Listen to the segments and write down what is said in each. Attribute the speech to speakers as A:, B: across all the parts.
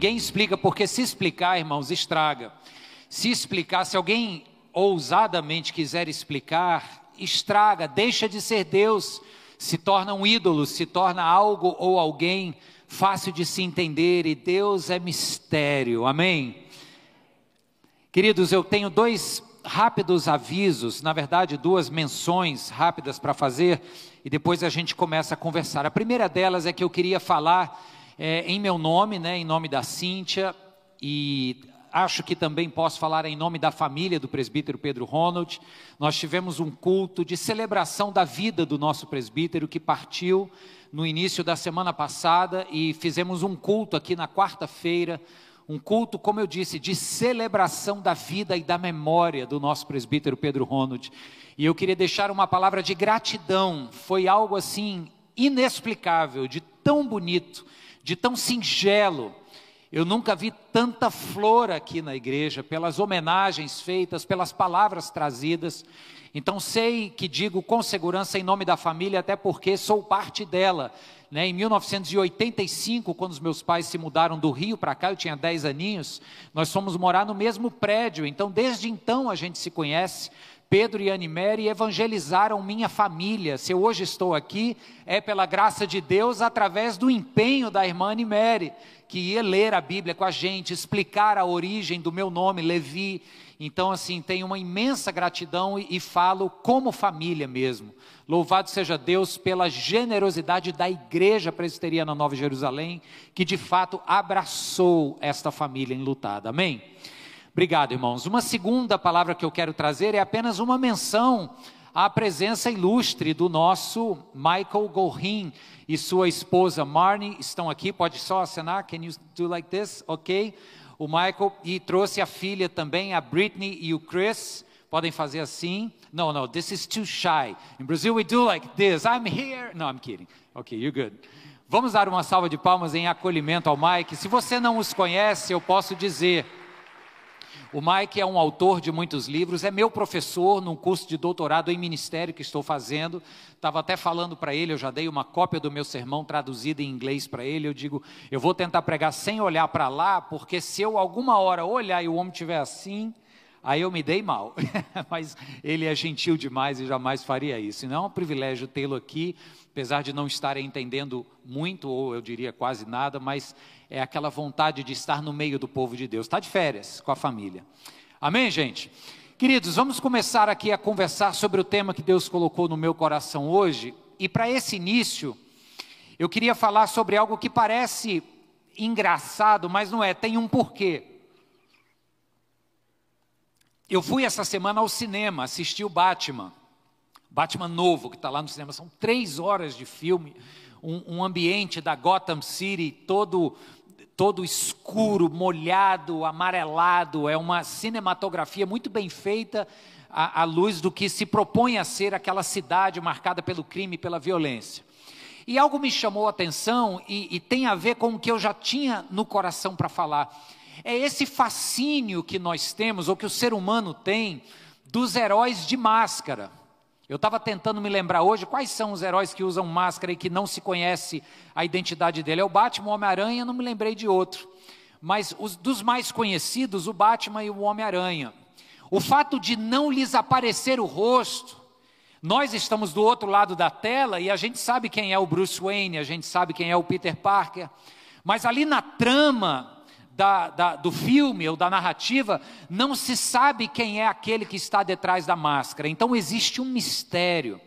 A: Ninguém explica, porque se explicar, irmãos, estraga. Se explicar, se alguém ousadamente quiser explicar, estraga, deixa de ser Deus, se torna um ídolo, se torna algo ou alguém fácil de se entender, e Deus é mistério, amém? Queridos, eu tenho dois rápidos avisos, na verdade, duas menções rápidas para fazer, e depois a gente começa a conversar. A primeira delas é que eu queria falar é, em meu nome, né, em nome da Cíntia, e acho que também posso falar em nome da família do presbítero Pedro Ronald. Nós tivemos um culto de celebração da vida do nosso presbítero que partiu no início da semana passada e fizemos um culto aqui na quarta-feira. Um culto, como eu disse, de celebração da vida e da memória do nosso presbítero Pedro Ronald. E eu queria deixar uma palavra de gratidão. Foi algo assim inexplicável, de tão bonito de tão singelo. Eu nunca vi tanta flor aqui na igreja, pelas homenagens feitas, pelas palavras trazidas. Então sei que digo com segurança em nome da família, até porque sou parte dela. Né? Em 1985, quando os meus pais se mudaram do Rio para cá, eu tinha 10 aninhos, nós fomos morar no mesmo prédio. Então, desde então a gente se conhece. Pedro e Animere evangelizaram minha família. Se eu hoje estou aqui, é pela graça de Deus, através do empenho da irmã Animere, que ia ler a Bíblia com a gente, explicar a origem do meu nome, Levi. Então, assim, tenho uma imensa gratidão e, e falo como família mesmo. Louvado seja Deus pela generosidade da Igreja Presbiteriana Nova Jerusalém, que de fato abraçou esta família enlutada. Amém? Obrigado, irmãos. Uma segunda palavra que eu quero trazer é apenas uma menção à presença ilustre do nosso Michael Gorin e sua esposa Marnie estão aqui. Pode só assinar? Can you do like this? Ok. O Michael e trouxe a filha também, a Britney e o Chris. Podem fazer assim. No, no, this is too shy. In Brazil we do like this. I'm here. No, I'm kidding. Ok, you're good. Vamos dar uma salva de palmas em acolhimento ao Mike. Se você não os conhece, eu posso dizer o Mike é um autor de muitos livros, é meu professor num curso de doutorado em ministério que estou fazendo. Estava até falando para ele, eu já dei uma cópia do meu sermão traduzida em inglês para ele. Eu digo, eu vou tentar pregar sem olhar para lá, porque se eu alguma hora olhar e o homem estiver assim, aí eu me dei mal. Mas ele é gentil demais e jamais faria isso. E não é um privilégio tê-lo aqui, apesar de não estar entendendo muito, ou eu diria quase nada, mas é aquela vontade de estar no meio do povo de Deus. Está de férias com a família. Amém, gente? Queridos, vamos começar aqui a conversar sobre o tema que Deus colocou no meu coração hoje. E para esse início, eu queria falar sobre algo que parece engraçado, mas não é, tem um porquê. Eu fui essa semana ao cinema, assisti o Batman. Batman novo, que está lá no cinema. São três horas de filme, um, um ambiente da Gotham City todo todo escuro, molhado, amarelado, é uma cinematografia muito bem feita à, à, luz do que se propõe a ser aquela cidade marcada pelo crime e pela violência. E algo me chamou a atenção e, e tem a ver com o que eu já tinha no coração para falar. É esse fascínio que nós temos, ou que o ser humano tem, dos heróis de máscara. Eu estava tentando me lembrar hoje quais são os heróis que usam máscara e que não se conhece a identidade dele. É o Batman, o Homem-Aranha, não me lembrei de outro. Mas os, dos mais conhecidos, o Batman e o Homem-Aranha. O fato de não lhes aparecer o rosto, nós estamos do outro lado da tela e a gente sabe quem é o Bruce Wayne, a gente sabe quem é o Peter Parker, mas ali na trama, da, da, do filme ou da narrativa, não se sabe quem é aquele que está detrás da máscara. Então existe um mistério.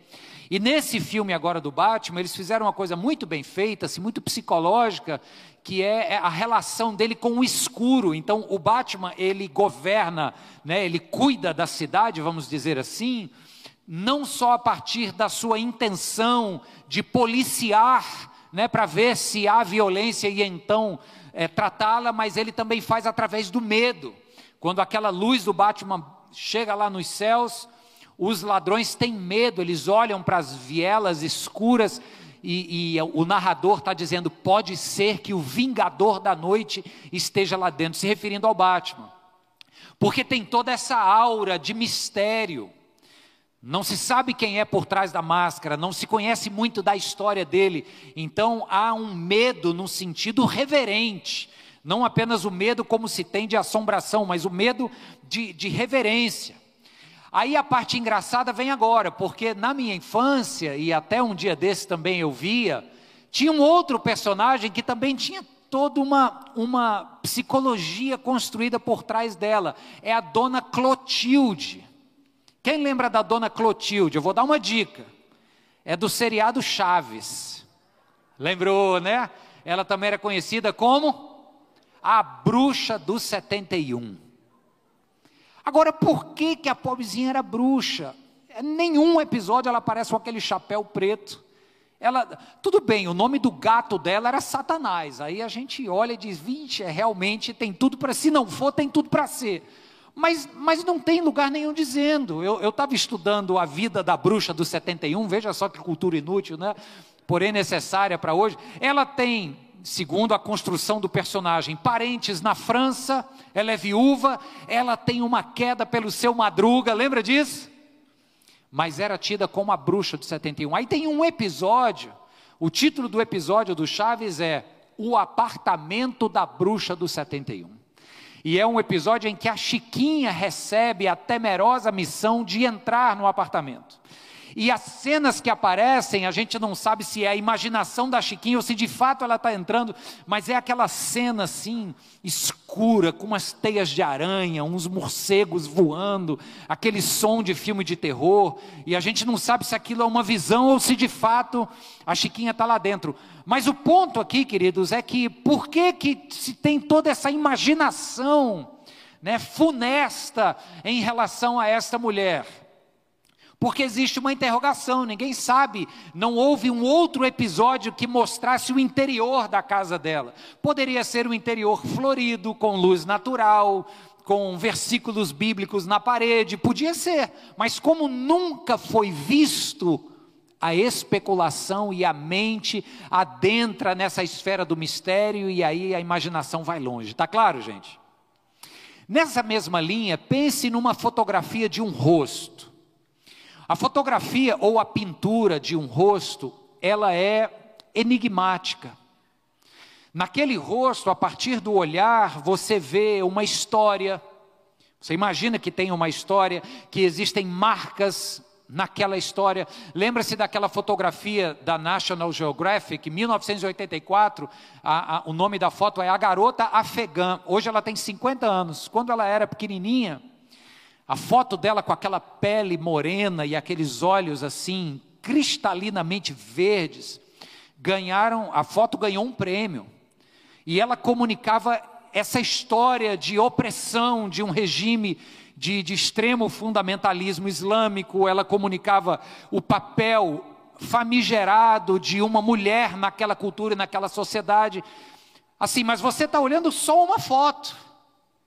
A: E nesse filme agora do Batman, eles fizeram uma coisa muito bem feita, assim, muito psicológica, que é, é a relação dele com o escuro. Então o Batman, ele governa, né, ele cuida da cidade, vamos dizer assim, não só a partir da sua intenção de policiar, né, para ver se há violência e então é, tratá-la, mas ele também faz através do medo. Quando aquela luz do Batman chega lá nos céus, os ladrões têm medo, eles olham para as vielas escuras e, e o narrador está dizendo: pode ser que o vingador da noite esteja lá dentro, se referindo ao Batman, porque tem toda essa aura de mistério. Não se sabe quem é por trás da máscara, não se conhece muito da história dele, então há um medo no sentido reverente, Não apenas o medo como se tem de assombração, mas o medo de, de reverência. Aí a parte engraçada vem agora, porque na minha infância, e até um dia desse também eu via, tinha um outro personagem que também tinha toda uma, uma psicologia construída por trás dela. É a dona Clotilde. Quem lembra da dona Clotilde? Eu vou dar uma dica. É do seriado Chaves. Lembrou, né? Ela também era conhecida como a bruxa do 71. Agora, por que, que a pobrezinha era bruxa? Em nenhum episódio ela aparece com aquele chapéu preto. Ela, tudo bem, o nome do gato dela era Satanás. Aí a gente olha e diz: vixe, é, realmente tem tudo para se não for, tem tudo para ser. Mas, mas não tem lugar nenhum dizendo. Eu estava estudando a vida da bruxa do 71, veja só que cultura inútil, né? Porém necessária para hoje. Ela tem, segundo a construção do personagem, parentes na França, ela é viúva, ela tem uma queda pelo seu madruga, lembra disso? mas era tida como a bruxa de 71. Aí tem um episódio, o título do episódio do Chaves é O Apartamento da Bruxa do 71. E é um episódio em que a Chiquinha recebe a temerosa missão de entrar no apartamento. E as cenas que aparecem, a gente não sabe se é a imaginação da Chiquinha ou se de fato ela está entrando, mas é aquela cena assim, escura, com umas teias de aranha, uns morcegos voando, aquele som de filme de terror, e a gente não sabe se aquilo é uma visão ou se de fato a Chiquinha está lá dentro. Mas o ponto aqui, queridos, é que por que, que se tem toda essa imaginação né, funesta em relação a esta mulher? Porque existe uma interrogação, ninguém sabe, não houve um outro episódio que mostrasse o interior da casa dela. Poderia ser um interior florido, com luz natural, com versículos bíblicos na parede, podia ser, mas como nunca foi visto, a especulação e a mente adentra nessa esfera do mistério e aí a imaginação vai longe. Tá claro, gente? Nessa mesma linha, pense numa fotografia de um rosto. A fotografia ou a pintura de um rosto, ela é enigmática. Naquele rosto, a partir do olhar, você vê uma história. Você imagina que tem uma história, que existem marcas naquela história. Lembra-se daquela fotografia da National Geographic, 1984, a, a, o nome da foto é A Garota Afegã. Hoje ela tem 50 anos. Quando ela era pequenininha, a foto dela com aquela pele morena e aqueles olhos assim, cristalinamente verdes, ganharam, a foto ganhou um prêmio. E ela comunicava essa história de opressão de um regime de, de extremo fundamentalismo islâmico, ela comunicava o papel famigerado de uma mulher naquela cultura, naquela sociedade. Assim, mas você está olhando só uma foto.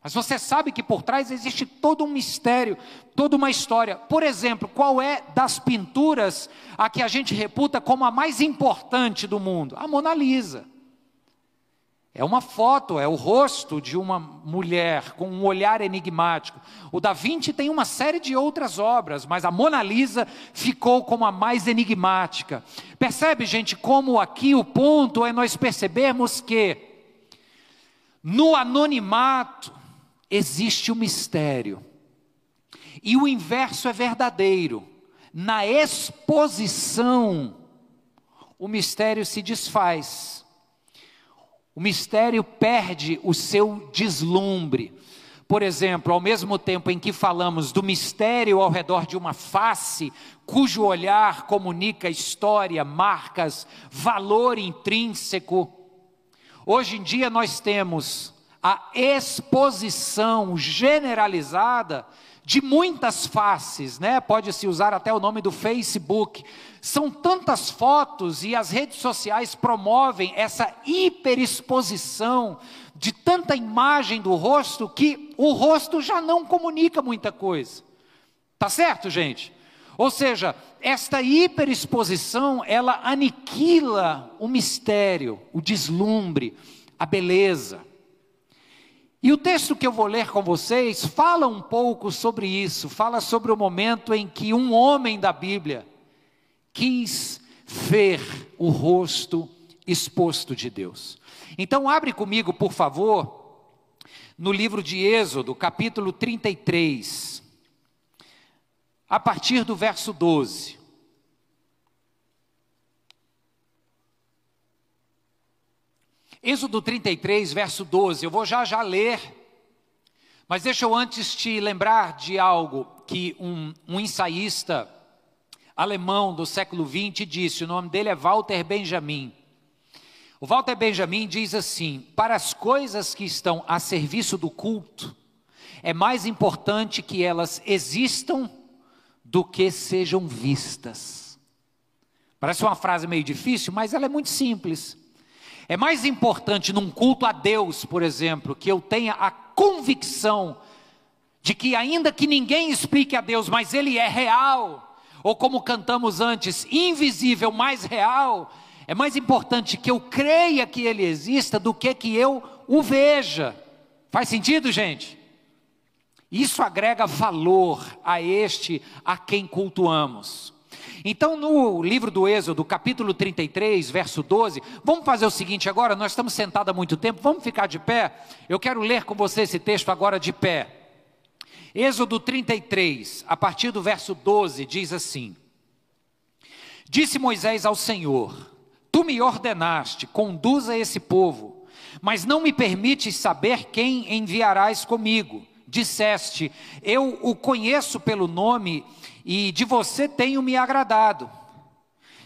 A: Mas você sabe que por trás existe todo um mistério, toda uma história. Por exemplo, qual é das pinturas a que a gente reputa como a mais importante do mundo? A Mona Lisa. É uma foto, é o rosto de uma mulher com um olhar enigmático. O Da Vinci tem uma série de outras obras, mas a Mona Lisa ficou como a mais enigmática. Percebe, gente, como aqui o ponto é nós percebermos que no anonimato, existe o mistério. E o inverso é verdadeiro. Na exposição, o mistério se desfaz. O mistério perde o seu deslumbre. Por exemplo, ao mesmo tempo em que falamos do mistério ao redor de uma face, cujo olhar comunica história, marcas, valor intrínseco, hoje em dia nós temos a exposição generalizada de muitas faces, né? Pode-se usar até o nome do Facebook. São tantas fotos e as redes sociais promovem essa hiperexposição de tanta imagem do rosto que o rosto já não comunica muita coisa. Tá certo, gente? Ou seja, esta hiperexposição, ela aniquila o mistério, o deslumbre, a beleza. E o texto que eu vou ler com vocês fala um pouco sobre isso, fala sobre o momento em que um homem da Bíblia quis ver o rosto exposto de Deus. Então, abre comigo, por favor, no livro de Êxodo, capítulo 33, a partir do verso 12. Êxodo 33, verso 12, eu vou já já ler, mas deixa eu antes te lembrar de algo que um, um ensaísta alemão do século XX disse, o nome dele é Walter Benjamin. O Walter Benjamin diz assim: para as coisas que estão a serviço do culto, é mais importante que elas existam do que sejam vistas. Parece uma frase meio difícil, mas ela é muito simples. É mais importante num culto a Deus, por exemplo, que eu tenha a convicção de que, ainda que ninguém explique a Deus, mas Ele é real, ou como cantamos antes, invisível, mais real, é mais importante que eu creia que Ele exista do que que eu o veja. Faz sentido, gente? Isso agrega valor a este a quem cultuamos. Então, no livro do Êxodo, capítulo 33, verso 12, vamos fazer o seguinte agora, nós estamos sentados há muito tempo, vamos ficar de pé. Eu quero ler com você esse texto agora de pé. Êxodo 33, a partir do verso 12, diz assim: Disse Moisés ao Senhor: Tu me ordenaste, conduza esse povo, mas não me permites saber quem enviarás comigo. Disseste: Eu o conheço pelo nome e de você tenho me agradado.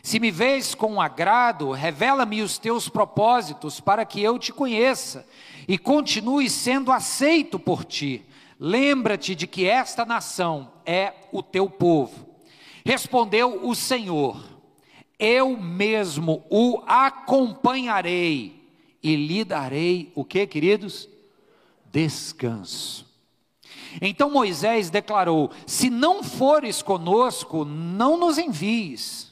A: Se me vês com agrado, revela-me os teus propósitos para que eu te conheça e continue sendo aceito por ti. Lembra-te de que esta nação é o teu povo. Respondeu o Senhor: Eu mesmo o acompanharei e lhe darei o que, queridos? Descanso. Então Moisés declarou: Se não fores conosco, não nos envies.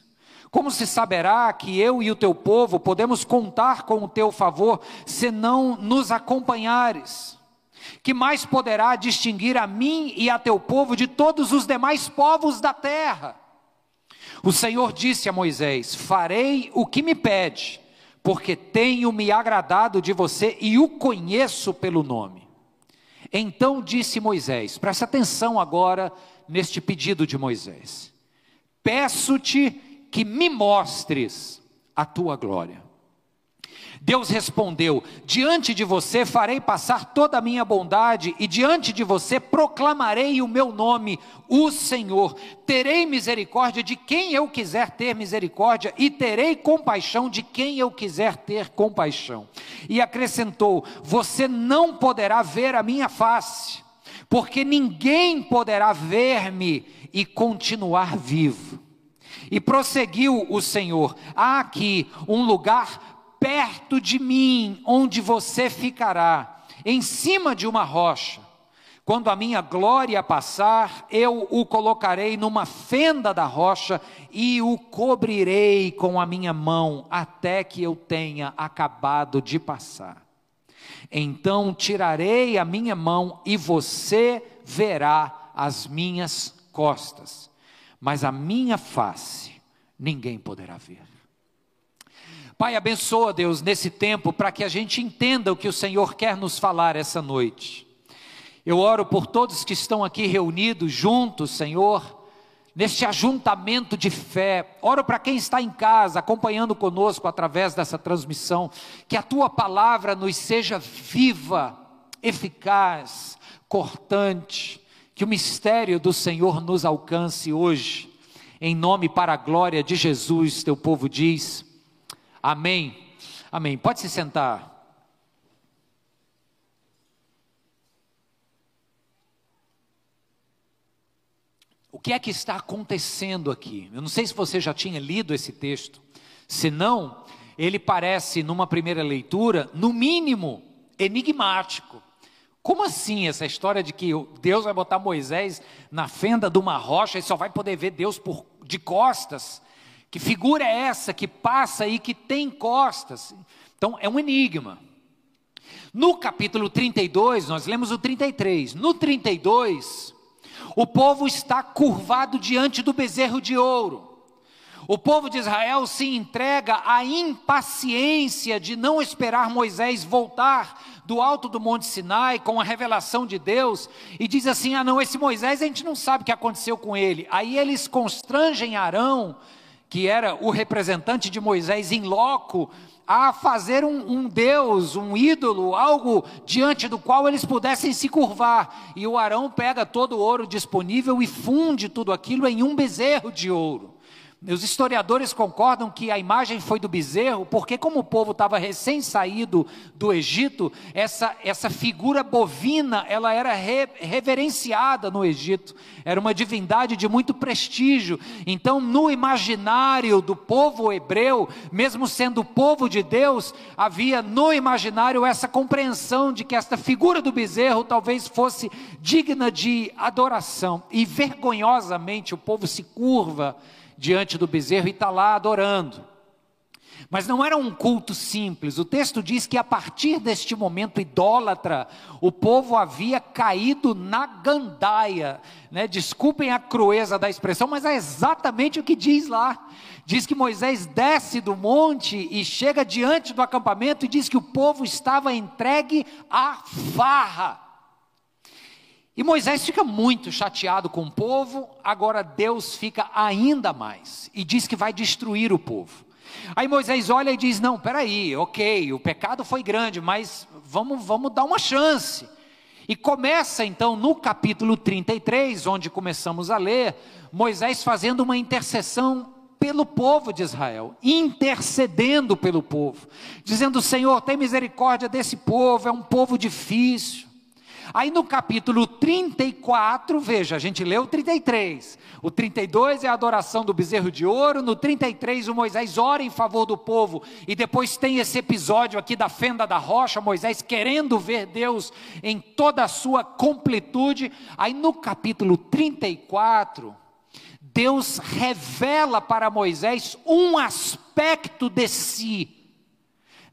A: Como se saberá que eu e o teu povo podemos contar com o teu favor, se não nos acompanhares? Que mais poderá distinguir a mim e a teu povo de todos os demais povos da terra? O Senhor disse a Moisés: Farei o que me pede, porque tenho me agradado de você e o conheço pelo nome. Então disse Moisés: preste atenção agora neste pedido de Moisés. Peço-te que me mostres a tua glória. Deus respondeu: Diante de você farei passar toda a minha bondade, e diante de você proclamarei o meu nome, o Senhor. Terei misericórdia de quem eu quiser ter misericórdia, e terei compaixão de quem eu quiser ter compaixão. E acrescentou: Você não poderá ver a minha face, porque ninguém poderá ver-me e continuar vivo. E prosseguiu o Senhor: há aqui um lugar perto de mim, onde você ficará, em cima de uma rocha. Quando a minha glória passar, eu o colocarei numa fenda da rocha e o cobrirei com a minha mão, até que eu tenha acabado de passar. Então tirarei a minha mão e você verá as minhas costas, mas a minha face ninguém poderá ver. Pai, abençoa, Deus, nesse tempo, para que a gente entenda o que o Senhor quer nos falar essa noite. Eu oro por todos que estão aqui reunidos juntos, Senhor, neste ajuntamento de fé. Oro para quem está em casa, acompanhando conosco através dessa transmissão, que a tua palavra nos seja viva, eficaz, cortante, que o mistério do Senhor nos alcance hoje. Em nome para a glória de Jesus, teu povo diz. Amém. Amém. Pode se sentar. O que é que está acontecendo aqui? Eu não sei se você já tinha lido esse texto. Se não, ele parece, numa primeira leitura, no mínimo, enigmático. Como assim essa história de que Deus vai botar Moisés na fenda de uma rocha e só vai poder ver Deus por, de costas? Que figura é essa que passa e que tem costas? Então, é um enigma. No capítulo 32, nós lemos o 33. No 32, o povo está curvado diante do bezerro de ouro. O povo de Israel se entrega à impaciência de não esperar Moisés voltar do alto do Monte Sinai com a revelação de Deus e diz assim: ah, não, esse Moisés a gente não sabe o que aconteceu com ele. Aí eles constrangem Arão, que era o representante de Moisés em loco, a fazer um, um, Deus, um ídolo, algo diante do qual eles pudessem se curvar. E o Arão pega todo o ouro disponível e funde tudo aquilo em um bezerro de ouro. Os historiadores concordam que a imagem foi do bezerro, porque como o povo estava recém saído do Egito, essa, essa figura bovina, ela era re, reverenciada no Egito, era uma divindade de muito prestígio. Então, no imaginário do povo hebreu, mesmo sendo povo de Deus, havia no imaginário essa compreensão de que esta figura do bezerro talvez fosse digna de adoração. E vergonhosamente o povo se curva diante do bezerro e está lá adorando. Mas não era um culto simples. O texto diz que a partir deste momento idólatra, o povo havia caído na gandaia. Né? Desculpem a crueza da expressão, mas é exatamente o que diz lá. Diz que Moisés desce do monte e chega diante do acampamento e diz que o povo estava entregue à farra. E Moisés fica muito chateado com o povo, agora Deus fica ainda mais e diz que vai destruir o povo. Aí Moisés olha e diz: Não, peraí, ok, o pecado foi grande, mas vamos, vamos dar uma chance. E começa então no capítulo 33, onde começamos a ler, Moisés fazendo uma intercessão pelo povo de Israel, intercedendo pelo povo, dizendo: Senhor, tem misericórdia desse povo, é um povo difícil. Aí no capítulo 34, veja, a gente leu o 33. O 32 é a adoração do bezerro de ouro. No 33, o Moisés ora em favor do povo. E depois tem esse episódio aqui da fenda da rocha, Moisés querendo ver Deus em toda a sua completude. Aí no capítulo 34, Deus revela para Moisés um aspecto de si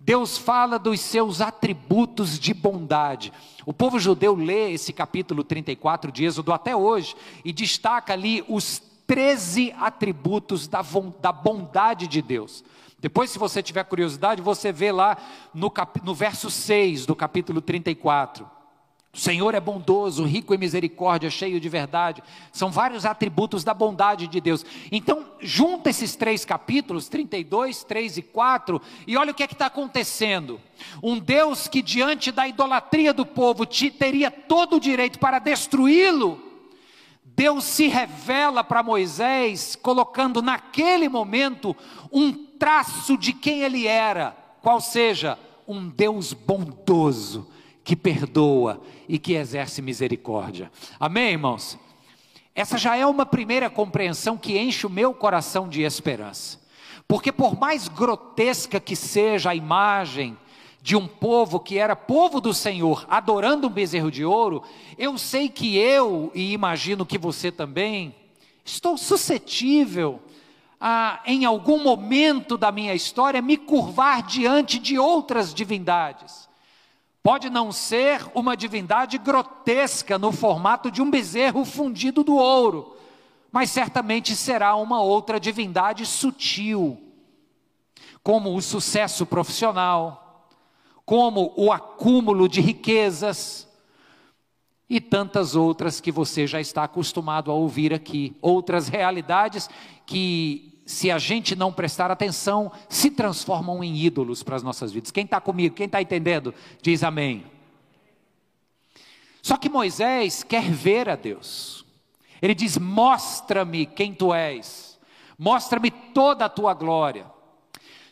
A: Deus fala dos seus atributos de bondade. O povo judeu lê esse capítulo 34 de Êxodo até hoje e destaca ali os 13 atributos da, da bondade de Deus. Depois, se você tiver curiosidade, você vê lá no, cap, no verso 6 do capítulo 34. O Senhor é bondoso, rico em misericórdia, cheio de verdade. São vários atributos da bondade de Deus. Então, junta esses três capítulos, 32, 3 e 4, e olha o que é está acontecendo. Um Deus que, diante da idolatria do povo, te, teria todo o direito para destruí-lo. Deus se revela para Moisés, colocando naquele momento um traço de quem ele era, qual seja, um Deus bondoso que perdoa e que exerce misericórdia. Amém, irmãos? Essa já é uma primeira compreensão que enche o meu coração de esperança. Porque, por mais grotesca que seja a imagem de um povo que era povo do Senhor, adorando um bezerro de ouro, eu sei que eu, e imagino que você também, estou suscetível a, em algum momento da minha história, me curvar diante de outras divindades Pode não ser uma divindade grotesca no formato de um bezerro fundido do ouro, mas certamente será uma outra divindade sutil, como o sucesso profissional, como o acúmulo de riquezas e tantas outras que você já está acostumado a ouvir aqui, outras realidades que se a gente não prestar atenção, se transformam em ídolos para as nossas vidas. Quem está comigo? Quem está entendendo? Diz amém. Só que Moisés quer ver a Deus. Ele diz: Mostra-me quem tu és, mostra-me toda a tua glória.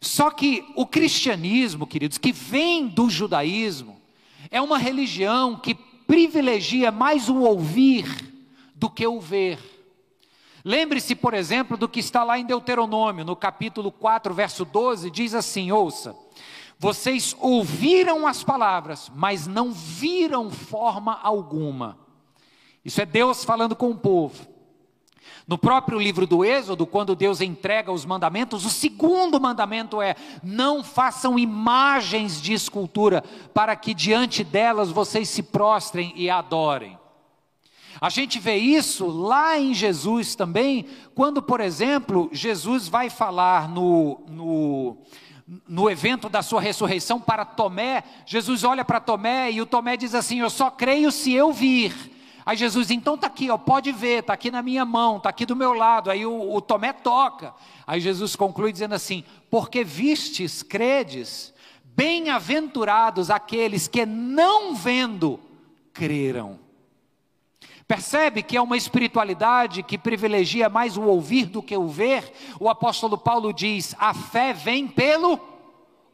A: Só que o cristianismo, queridos, que vem do judaísmo, é uma religião que privilegia mais o ouvir do que o ver. Lembre-se, por exemplo, do que está lá em Deuteronômio, no capítulo 4, verso 12, diz assim: ouça. Vocês ouviram as palavras, mas não viram forma alguma. Isso é Deus falando com o povo. No próprio livro do Êxodo, quando Deus entrega os mandamentos, o segundo mandamento é: não façam imagens de escultura, para que diante delas vocês se prostrem e adorem. A gente vê isso lá em Jesus também, quando, por exemplo, Jesus vai falar no, no, no evento da sua ressurreição para Tomé. Jesus olha para Tomé e o Tomé diz assim: Eu só creio se eu vir. Aí Jesus, então está aqui, ó, pode ver, está aqui na minha mão, está aqui do meu lado. Aí o, o Tomé toca. Aí Jesus conclui dizendo assim: Porque vistes, credes, bem-aventurados aqueles que não vendo, creram. Percebe que é uma espiritualidade que privilegia mais o ouvir do que o ver? O apóstolo Paulo diz: a fé vem pelo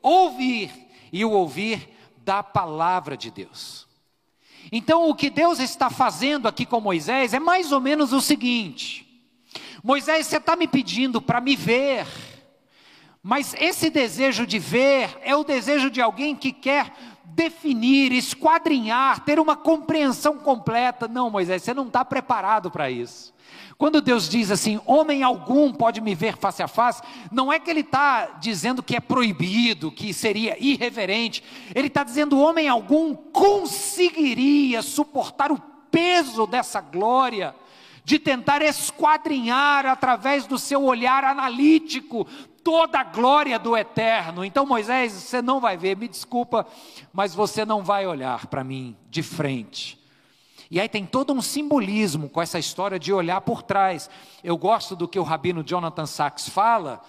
A: ouvir, e o ouvir da palavra de Deus. Então, o que Deus está fazendo aqui com Moisés é mais ou menos o seguinte: Moisés, você está me pedindo para me ver, mas esse desejo de ver é o desejo de alguém que quer definir, esquadrinhar, ter uma compreensão completa. Não, Moisés, você não está preparado para isso. Quando Deus diz assim, homem algum pode me ver face a face, não é que Ele está dizendo que é proibido, que seria irreverente, Ele está dizendo, homem algum conseguiria suportar o peso dessa glória, de tentar esquadrinhar através do seu olhar analítico toda a glória do eterno. Então, Moisés, você não vai ver, me desculpa, mas você não vai olhar para mim de frente. E aí tem todo um simbolismo com essa história de olhar por trás. Eu gosto do que o rabino Jonathan Sachs fala,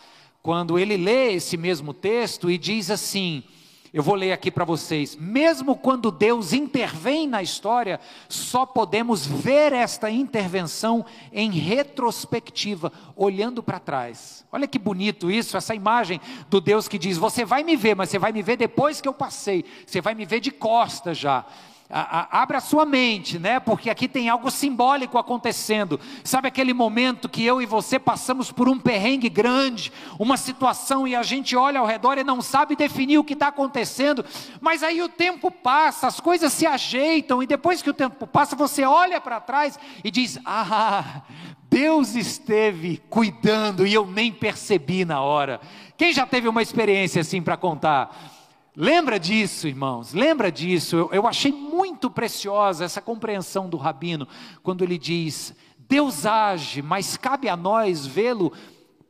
A: quando ele lê esse mesmo texto e diz assim: eu vou ler aqui para vocês. Mesmo quando Deus intervém na história, só podemos ver esta intervenção em retrospectiva, olhando para trás. Olha que bonito isso, essa imagem do Deus que diz: Você vai me ver, mas você vai me ver depois que eu passei, você vai me ver de costas já abra a sua mente, né? Porque aqui tem algo simbólico acontecendo. Sabe aquele momento que eu e você passamos por um perrengue grande, uma situação e a gente olha ao redor e não sabe definir o que está acontecendo, mas aí o tempo passa, as coisas se ajeitam e depois que o tempo passa, você olha para trás e diz: Ah, Deus esteve cuidando e eu nem percebi na hora. Quem já teve uma experiência assim para contar? Lembra disso, irmãos, lembra disso. Eu, eu, achei muito preciosa essa compreensão do rabino, quando ele diz: Deus age, mas cabe a nós vê-lo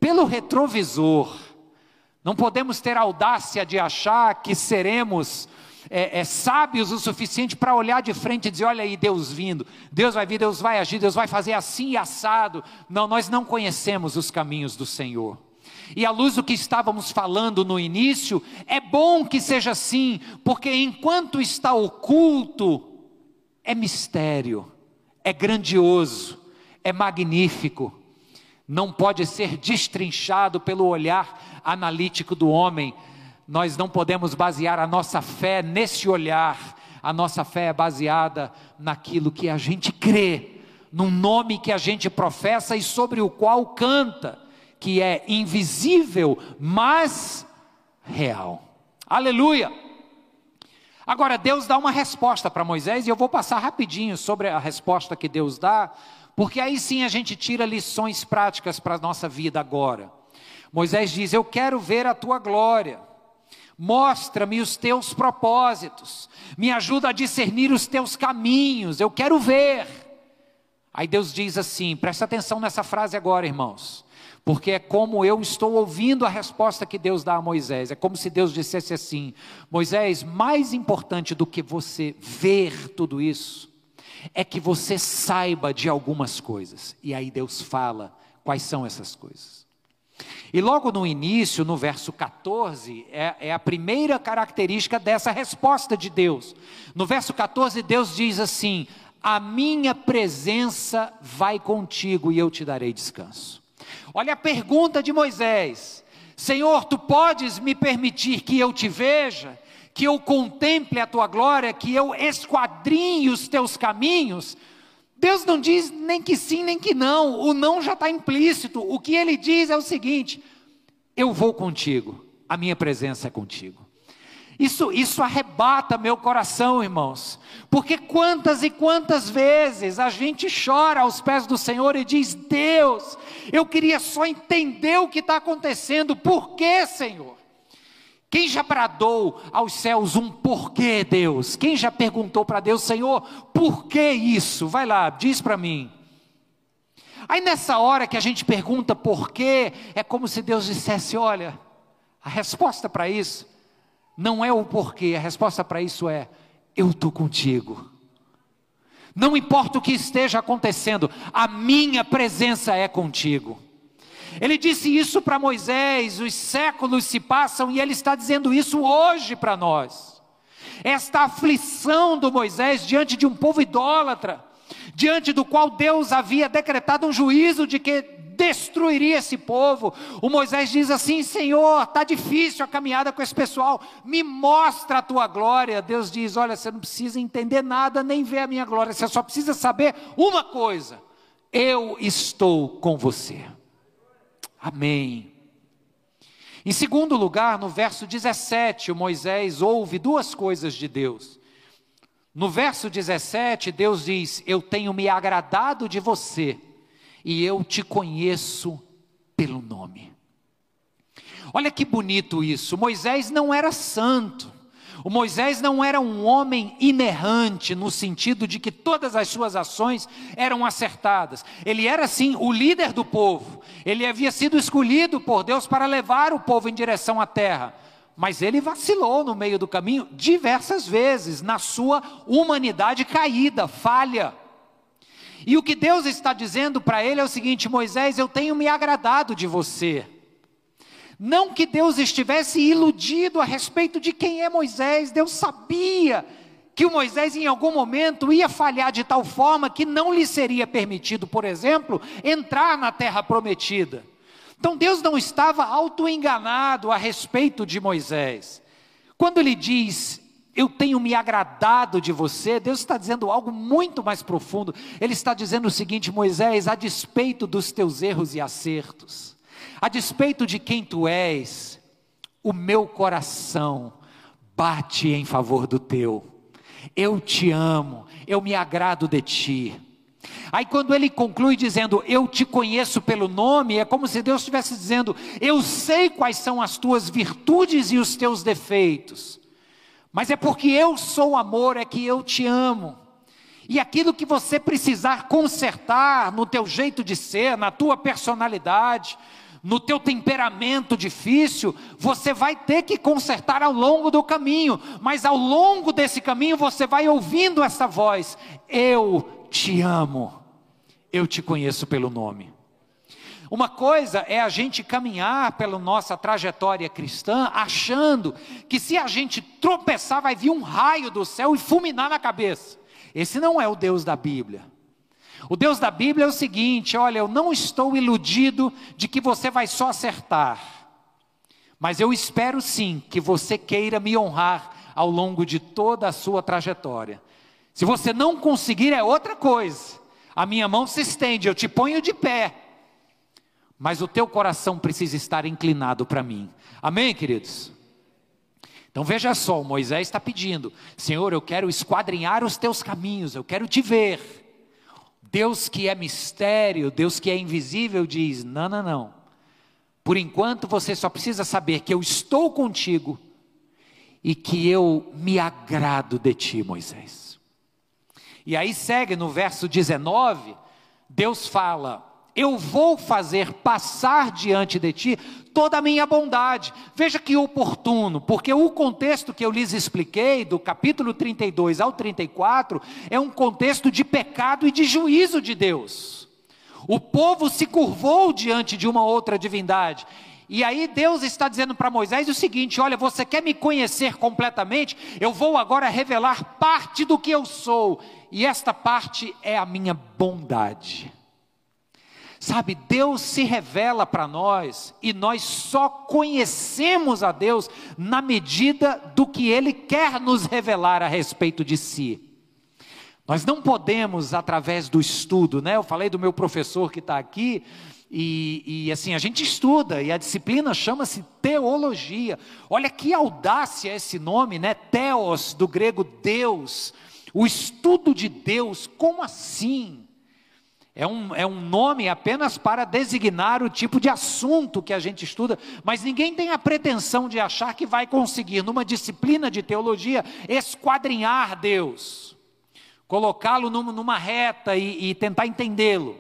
A: pelo retrovisor. Não podemos ter audácia de achar que seremos é, é, sábios o suficiente para olhar de frente e dizer: olha aí, Deus vindo, Deus vai vir, Deus vai agir, Deus vai fazer assim e assado. Não, nós não conhecemos os caminhos do Senhor. E à luz do que estávamos falando no início, é bom que seja assim, porque enquanto está oculto, é mistério, é grandioso, é magnífico, não pode ser destrinchado pelo olhar analítico do homem. Nós não podemos basear a nossa fé nesse olhar, a nossa fé é baseada naquilo que a gente crê, num nome que a gente professa e sobre o qual canta que é invisível, mas real. Aleluia! Agora, Deus dá uma resposta para Moisés, e eu vou passar rapidinho sobre a resposta que Deus dá, porque aí sim a gente tira lições práticas para a nossa vida agora. Moisés diz: Eu quero ver a tua glória, mostra-me os teus propósitos, me ajuda a discernir os teus caminhos, eu quero ver. Aí Deus diz assim: presta atenção nessa frase agora, irmãos porque é como eu estou ouvindo a resposta que Deus dá a Moisés. É como se Deus dissesse assim: Moisés, mais importante do que você ver tudo isso, é que você saiba de algumas coisas. E aí Deus fala quais são essas coisas. E logo no início, no verso 14, é, é, a primeira característica dessa resposta de Deus. No verso 14, Deus diz assim: A minha presença vai contigo e eu te darei descanso. Olha a pergunta de Moisés: Senhor, tu podes me permitir que eu te veja, que eu contemple a tua glória, que eu esquadrinhe os teus caminhos? Deus não diz nem que sim, nem que não, o não já está implícito. O que ele diz é o seguinte: eu vou contigo, a minha presença é contigo. Isso, isso arrebata meu coração, irmãos, porque quantas e quantas vezes a gente chora aos pés do Senhor e diz: Deus, eu queria só entender o que está acontecendo, por que, Senhor? Quem já bradou aos céus um porquê, Deus? Quem já perguntou para Deus, Senhor, por que isso? Vai lá, diz para mim. Aí nessa hora que a gente pergunta por quê, é como se Deus dissesse: olha, a resposta para isso não é o porquê, a resposta para isso é: eu estou contigo. Não importa o que esteja acontecendo, a minha presença é contigo. Ele disse isso para Moisés, os séculos se passam e ele está dizendo isso hoje para nós. Esta aflição do Moisés diante de um povo idólatra, diante do qual Deus havia decretado um juízo de que destruiria esse povo. O Moisés diz assim: Senhor, está difícil a caminhada com esse pessoal, me mostra a tua glória. Deus diz: Olha, você não precisa entender nada, nem ver a minha glória, você só precisa saber uma coisa: eu estou com você. Amém. Em segundo lugar, no verso 17, o Moisés ouve duas coisas de Deus. No verso 17, Deus diz: Eu tenho me agradado de você e eu te conheço pelo nome. Olha que bonito isso. Moisés não era santo. O Moisés não era um homem inerrante, no sentido de que todas as suas ações eram acertadas. Ele era, sim, o líder do povo. Ele havia sido escolhido por Deus para levar o povo em direção à terra. Mas ele vacilou no meio do caminho diversas vezes, na sua humanidade caída, falha. E o que Deus está dizendo para ele é o seguinte: Moisés, eu tenho me agradado de você. Não que Deus estivesse iludido a respeito de quem é Moisés, Deus sabia que o Moisés em algum momento ia falhar de tal forma que não lhe seria permitido, por exemplo, entrar na terra prometida. Então Deus não estava autoenganado a respeito de Moisés. Quando ele diz, eu tenho me agradado de você, Deus está dizendo algo muito mais profundo. Ele está dizendo o seguinte: Moisés, a despeito dos teus erros e acertos, a despeito de quem tu és, o meu coração bate em favor do teu. Eu te amo, eu me agrado de ti. Aí quando ele conclui dizendo, eu te conheço pelo nome, é como se Deus estivesse dizendo, eu sei quais são as tuas virtudes e os teus defeitos, mas é porque eu sou amor, é que eu te amo. E aquilo que você precisar consertar no teu jeito de ser, na tua personalidade, no teu temperamento difícil, você vai ter que consertar ao longo do caminho, mas ao longo desse caminho você vai ouvindo essa voz: Eu te amo, eu te conheço pelo nome. Uma coisa é a gente caminhar pela nossa trajetória cristã, achando que se a gente tropeçar, vai vir um raio do céu e fulminar na cabeça. Esse não é o Deus da Bíblia. O Deus da Bíblia é o seguinte: olha, eu não estou iludido de que você vai só acertar, mas eu espero sim que você queira me honrar ao longo de toda a sua trajetória. Se você não conseguir, é outra coisa. A minha mão se estende, eu te ponho de pé, mas o teu coração precisa estar inclinado para mim. Amém, queridos? Então veja só, Moisés está pedindo: Senhor, eu quero esquadrinhar os teus caminhos, eu quero te ver. Deus que é mistério, Deus que é invisível, diz: não, não, não. Por enquanto você só precisa saber que eu estou contigo e que eu me agrado de ti, Moisés. E aí segue no verso 19, Deus fala: eu vou fazer passar diante de ti toda a minha bondade. Veja que oportuno, porque o contexto que eu lhes expliquei, do capítulo 32 ao 34, é um contexto de pecado e de juízo de Deus. O povo se curvou diante de uma outra divindade. E aí Deus está dizendo para Moisés o seguinte: olha, você quer me conhecer completamente? Eu vou agora revelar parte do que eu sou, e esta parte é a minha bondade. Sabe, Deus se revela para nós e nós só conhecemos a Deus na medida do que Ele quer nos revelar a respeito de si. Nós não podemos, através do estudo, né? Eu falei do meu professor que está aqui, e, e, assim, a gente estuda, e a disciplina chama-se teologia. Olha que audácia esse nome, né? Theos, do grego Deus. O estudo de Deus, como assim? É um, é um nome apenas para designar o tipo de assunto que a gente estuda, mas ninguém tem a pretensão de achar que vai conseguir, numa disciplina de teologia, esquadrinhar Deus, colocá-lo numa reta e, e tentar entendê-lo.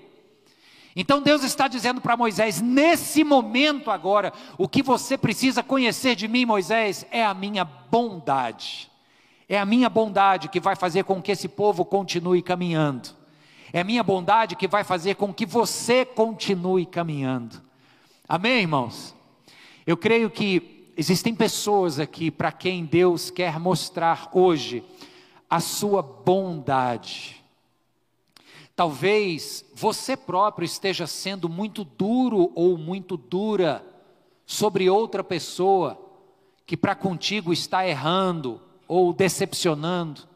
A: Então Deus está dizendo para Moisés, nesse momento agora, o que você precisa conhecer de mim, Moisés, é a minha bondade. É a minha bondade que vai fazer com que esse povo continue caminhando. É minha bondade que vai fazer com que você continue caminhando. Amém, irmãos? Eu creio que existem pessoas aqui para quem Deus quer mostrar hoje a sua bondade. Talvez você próprio esteja sendo muito duro ou muito dura sobre outra pessoa que para contigo está errando ou decepcionando.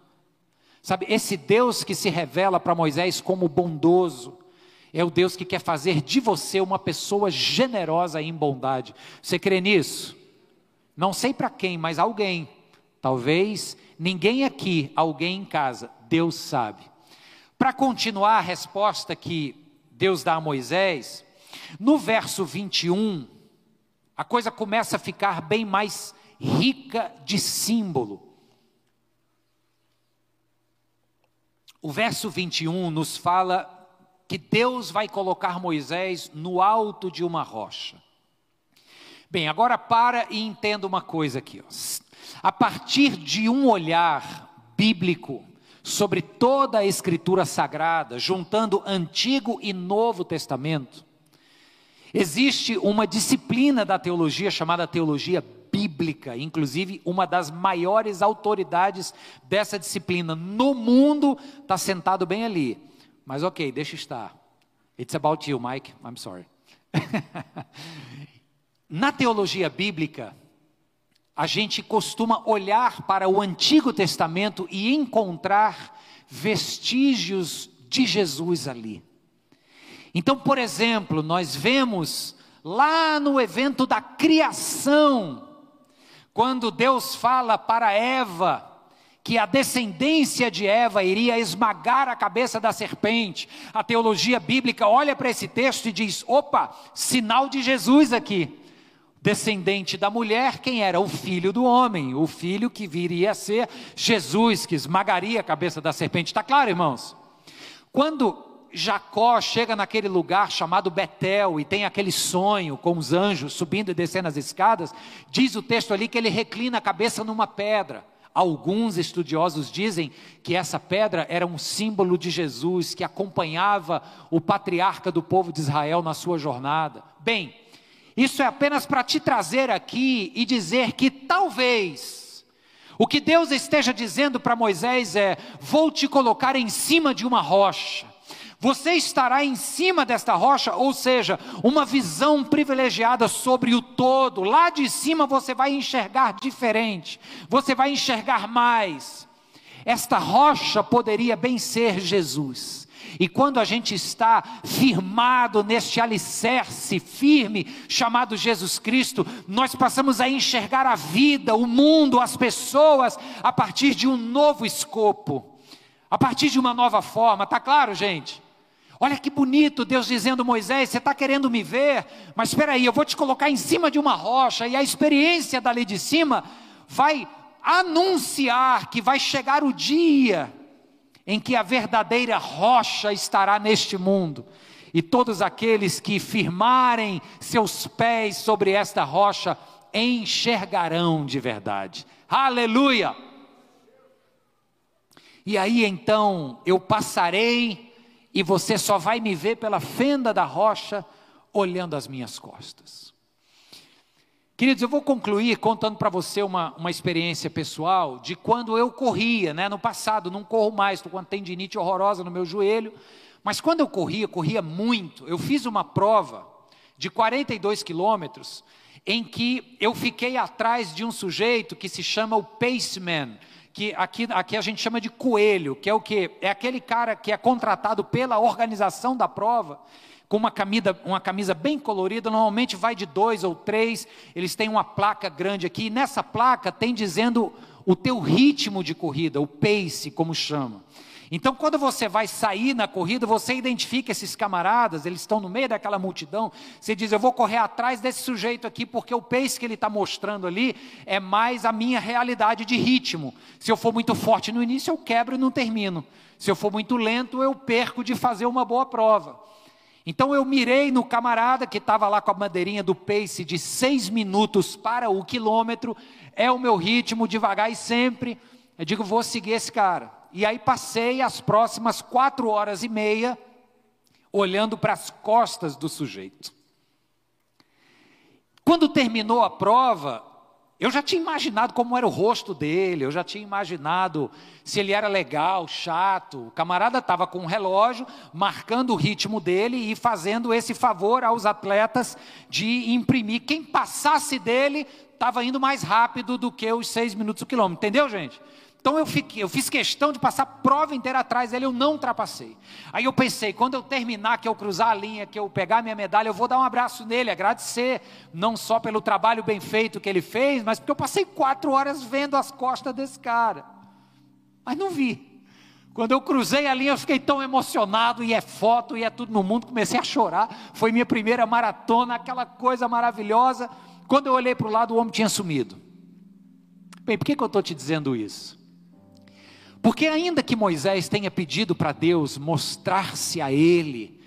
A: Sabe, esse Deus que se revela para Moisés como bondoso, é o Deus que quer fazer de você uma pessoa generosa em bondade. Você crê nisso? Não sei para quem, mas alguém. Talvez ninguém aqui, alguém em casa. Deus sabe. Para continuar a resposta que Deus dá a Moisés, no verso 21, a coisa começa a ficar bem mais rica de símbolo. O verso 21 nos fala que Deus vai colocar Moisés no alto de uma rocha. Bem, agora para e entenda uma coisa aqui. Ó. A partir de um olhar bíblico sobre toda a Escritura Sagrada, juntando Antigo e Novo Testamento, existe uma disciplina da teologia chamada teologia bíblica, inclusive uma das maiores autoridades dessa disciplina no mundo está sentado bem ali. Mas ok, deixa estar. It's about you, Mike. I'm sorry. Na teologia bíblica, a gente costuma olhar para o Antigo Testamento e encontrar vestígios de Jesus ali. Então, por exemplo, nós vemos lá no evento da criação, quando Deus fala para Eva que a descendência de Eva iria esmagar a cabeça da serpente, a teologia bíblica olha para esse texto e diz: opa, sinal de Jesus aqui. Descendente da mulher, quem era? O filho do homem, o filho que viria a ser Jesus, que esmagaria a cabeça da serpente. Está claro, irmãos? Quando Jacó chega naquele lugar chamado Betel e tem aquele sonho com os anjos subindo e descendo as escadas, diz o texto ali que ele reclina a cabeça numa pedra. Alguns estudiosos dizem que essa pedra era um símbolo de Jesus que acompanhava o patriarca do povo de Israel na sua jornada. Bem, isso é apenas para te trazer aqui e dizer que talvez o que Deus esteja dizendo para Moisés é: vou te colocar em cima de uma rocha você estará em cima desta rocha, ou seja, uma visão privilegiada sobre o todo. Lá de cima você vai enxergar diferente, você vai enxergar mais. Esta rocha poderia bem ser Jesus. E quando a gente está firmado neste alicerce firme chamado Jesus Cristo, nós passamos a enxergar a vida, o mundo, as pessoas a partir de um novo escopo, a partir de uma nova forma. Tá claro, gente? Olha que bonito Deus dizendo, Moisés, você está querendo me ver, mas espera aí, eu vou te colocar em cima de uma rocha, e a experiência dali de cima vai anunciar que vai chegar o dia em que a verdadeira rocha estará neste mundo, e todos aqueles que firmarem seus pés sobre esta rocha enxergarão de verdade. Aleluia! E aí então eu passarei e você só vai me ver pela fenda da rocha, olhando as minhas costas. Queridos, eu vou concluir contando para você uma, uma experiência pessoal de quando eu corria, né? No passado, não corro mais, estou com uma tendinite horrorosa no meu joelho, mas quando eu corria, corria muito. Eu fiz uma prova de 42 quilômetros em que eu fiquei atrás de um sujeito que se chama o Paceman que aqui, aqui a gente chama de coelho, que é o que? É aquele cara que é contratado pela organização da prova, com uma camisa, uma camisa bem colorida, normalmente vai de dois ou três, eles têm uma placa grande aqui, e nessa placa tem dizendo o teu ritmo de corrida, o pace, como chama. Então, quando você vai sair na corrida, você identifica esses camaradas, eles estão no meio daquela multidão. Você diz: Eu vou correr atrás desse sujeito aqui, porque o pace que ele está mostrando ali é mais a minha realidade de ritmo. Se eu for muito forte no início, eu quebro e não termino. Se eu for muito lento, eu perco de fazer uma boa prova. Então eu mirei no camarada que estava lá com a bandeirinha do pace de seis minutos para o quilômetro, é o meu ritmo, devagar e sempre. Eu digo, vou seguir esse cara. E aí passei as próximas quatro horas e meia olhando para as costas do sujeito. Quando terminou a prova, eu já tinha imaginado como era o rosto dele, eu já tinha imaginado se ele era legal, chato. O camarada estava com um relógio, marcando o ritmo dele e fazendo esse favor aos atletas de imprimir. Quem passasse dele estava indo mais rápido do que os seis minutos o quilômetro. Entendeu, gente? Então eu, fiquei, eu fiz questão de passar a prova inteira atrás dele, eu não ultrapassei. Aí eu pensei, quando eu terminar, que eu cruzar a linha, que eu pegar minha medalha, eu vou dar um abraço nele, agradecer, não só pelo trabalho bem feito que ele fez, mas porque eu passei quatro horas vendo as costas desse cara. Mas não vi. Quando eu cruzei a linha, eu fiquei tão emocionado, e é foto, e é tudo no mundo, comecei a chorar. Foi minha primeira maratona, aquela coisa maravilhosa. Quando eu olhei para o lado, o homem tinha sumido. Bem, por que, que eu estou te dizendo isso? Porque, ainda que Moisés tenha pedido para Deus mostrar-se a ele,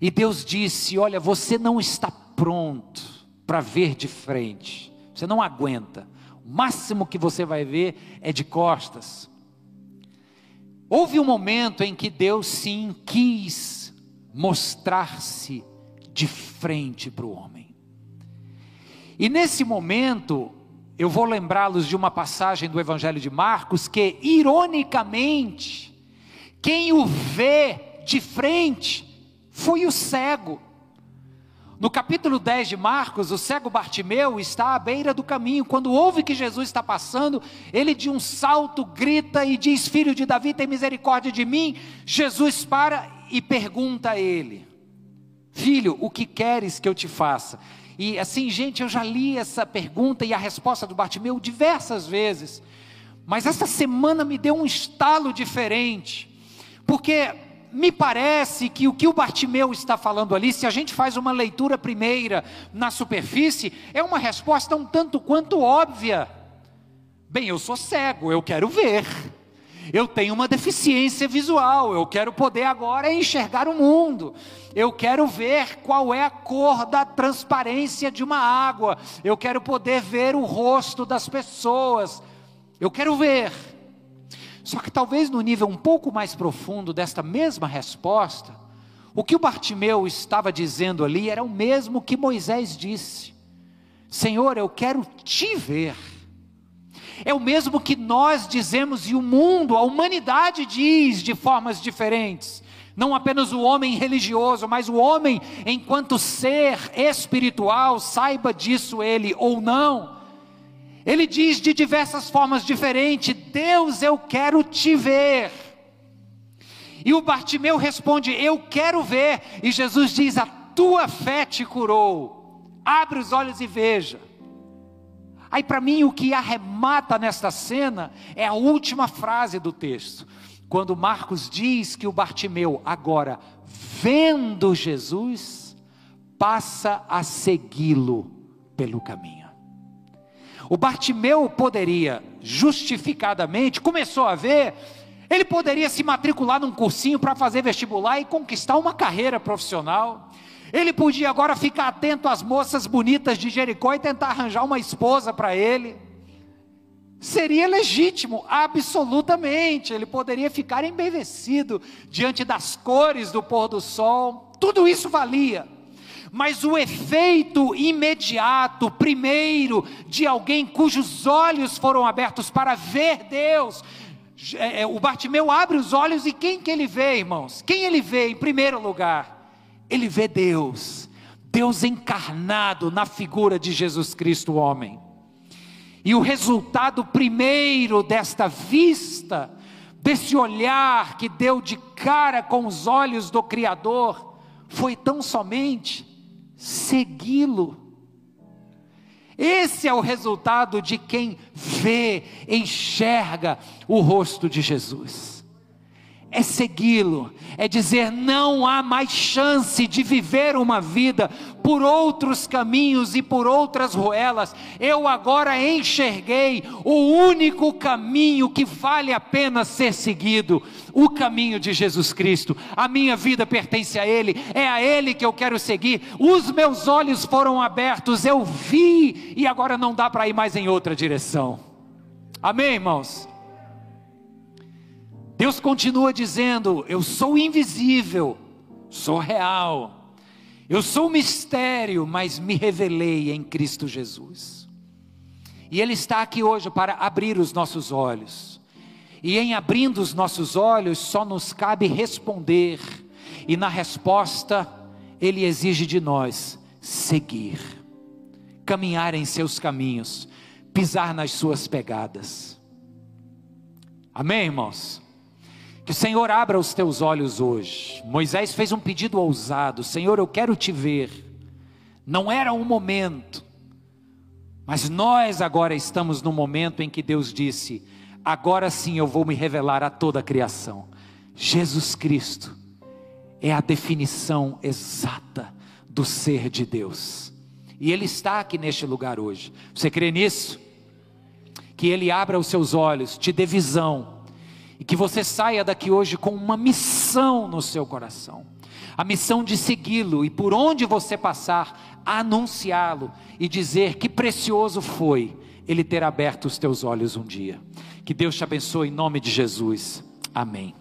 A: e Deus disse: Olha, você não está pronto para ver de frente, você não aguenta, o máximo que você vai ver é de costas. Houve um momento em que Deus sim quis mostrar-se de frente para o homem, e nesse momento, eu vou lembrá-los de uma passagem do Evangelho de Marcos que, ironicamente, quem o vê de frente foi o cego. No capítulo 10 de Marcos, o cego Bartimeu está à beira do caminho. Quando ouve que Jesus está passando, ele de um salto grita e diz: Filho de Davi, tem misericórdia de mim. Jesus para e pergunta a ele: Filho, o que queres que eu te faça? E assim, gente, eu já li essa pergunta e a resposta do Bartimeu diversas vezes. Mas essa semana me deu um estalo diferente. Porque me parece que o que o Bartimeu está falando ali, se a gente faz uma leitura primeira na superfície, é uma resposta um tanto quanto óbvia. Bem, eu sou cego, eu quero ver. Eu tenho uma deficiência visual, eu quero poder agora enxergar o mundo. Eu quero ver qual é a cor da transparência de uma água. Eu quero poder ver o rosto das pessoas. Eu quero ver. Só que talvez no nível um pouco mais profundo desta mesma resposta, o que o Bartimeu estava dizendo ali era o mesmo que Moisés disse: Senhor, eu quero te ver é o mesmo que nós dizemos e o mundo, a humanidade diz de formas diferentes. Não apenas o homem religioso, mas o homem, enquanto ser espiritual, saiba disso ele ou não. Ele diz de diversas formas diferentes: Deus, eu quero te ver. E o Bartimeu responde: Eu quero ver. E Jesus diz: A tua fé te curou. Abre os olhos e veja. Aí, para mim, o que arremata nesta cena é a última frase do texto, quando Marcos diz que o Bartimeu, agora vendo Jesus, passa a segui-lo pelo caminho. O Bartimeu poderia, justificadamente, começou a ver, ele poderia se matricular num cursinho para fazer vestibular e conquistar uma carreira profissional. Ele podia agora ficar atento às moças bonitas de Jericó e tentar arranjar uma esposa para ele. Seria legítimo, absolutamente. Ele poderia ficar embevecido diante das cores do pôr do sol. Tudo isso valia. Mas o efeito imediato, primeiro, de alguém cujos olhos foram abertos para ver Deus, é, é, o Bartimeu abre os olhos e quem que ele vê, irmãos? Quem ele vê em primeiro lugar? Ele vê Deus, Deus encarnado na figura de Jesus Cristo, homem. E o resultado primeiro desta vista, desse olhar que deu de cara com os olhos do Criador, foi tão somente segui-lo. Esse é o resultado de quem vê, enxerga o rosto de Jesus. É segui-lo, é dizer não há mais chance de viver uma vida por outros caminhos e por outras ruelas. Eu agora enxerguei o único caminho que vale a pena ser seguido, o caminho de Jesus Cristo. A minha vida pertence a Ele, é a Ele que eu quero seguir. Os meus olhos foram abertos, eu vi e agora não dá para ir mais em outra direção. Amém, irmãos? Deus continua dizendo: Eu sou invisível, sou real. Eu sou mistério, mas me revelei em Cristo Jesus. E Ele está aqui hoje para abrir os nossos olhos. E em abrindo os nossos olhos, só nos cabe responder. E na resposta, Ele exige de nós seguir, caminhar em seus caminhos, pisar nas suas pegadas. Amém, irmãos? Que o Senhor abra os teus olhos hoje. Moisés fez um pedido ousado: Senhor, eu quero te ver. Não era um momento, mas nós agora estamos no momento em que Deus disse: Agora sim eu vou me revelar a toda a criação. Jesus Cristo é a definição exata do ser de Deus. E Ele está aqui neste lugar hoje. Você crê nisso? Que Ele abra os seus olhos, te dê visão e que você saia daqui hoje com uma missão no seu coração. A missão de segui-lo e por onde você passar, anunciá-lo e dizer que precioso foi ele ter aberto os teus olhos um dia. Que Deus te abençoe em nome de Jesus. Amém.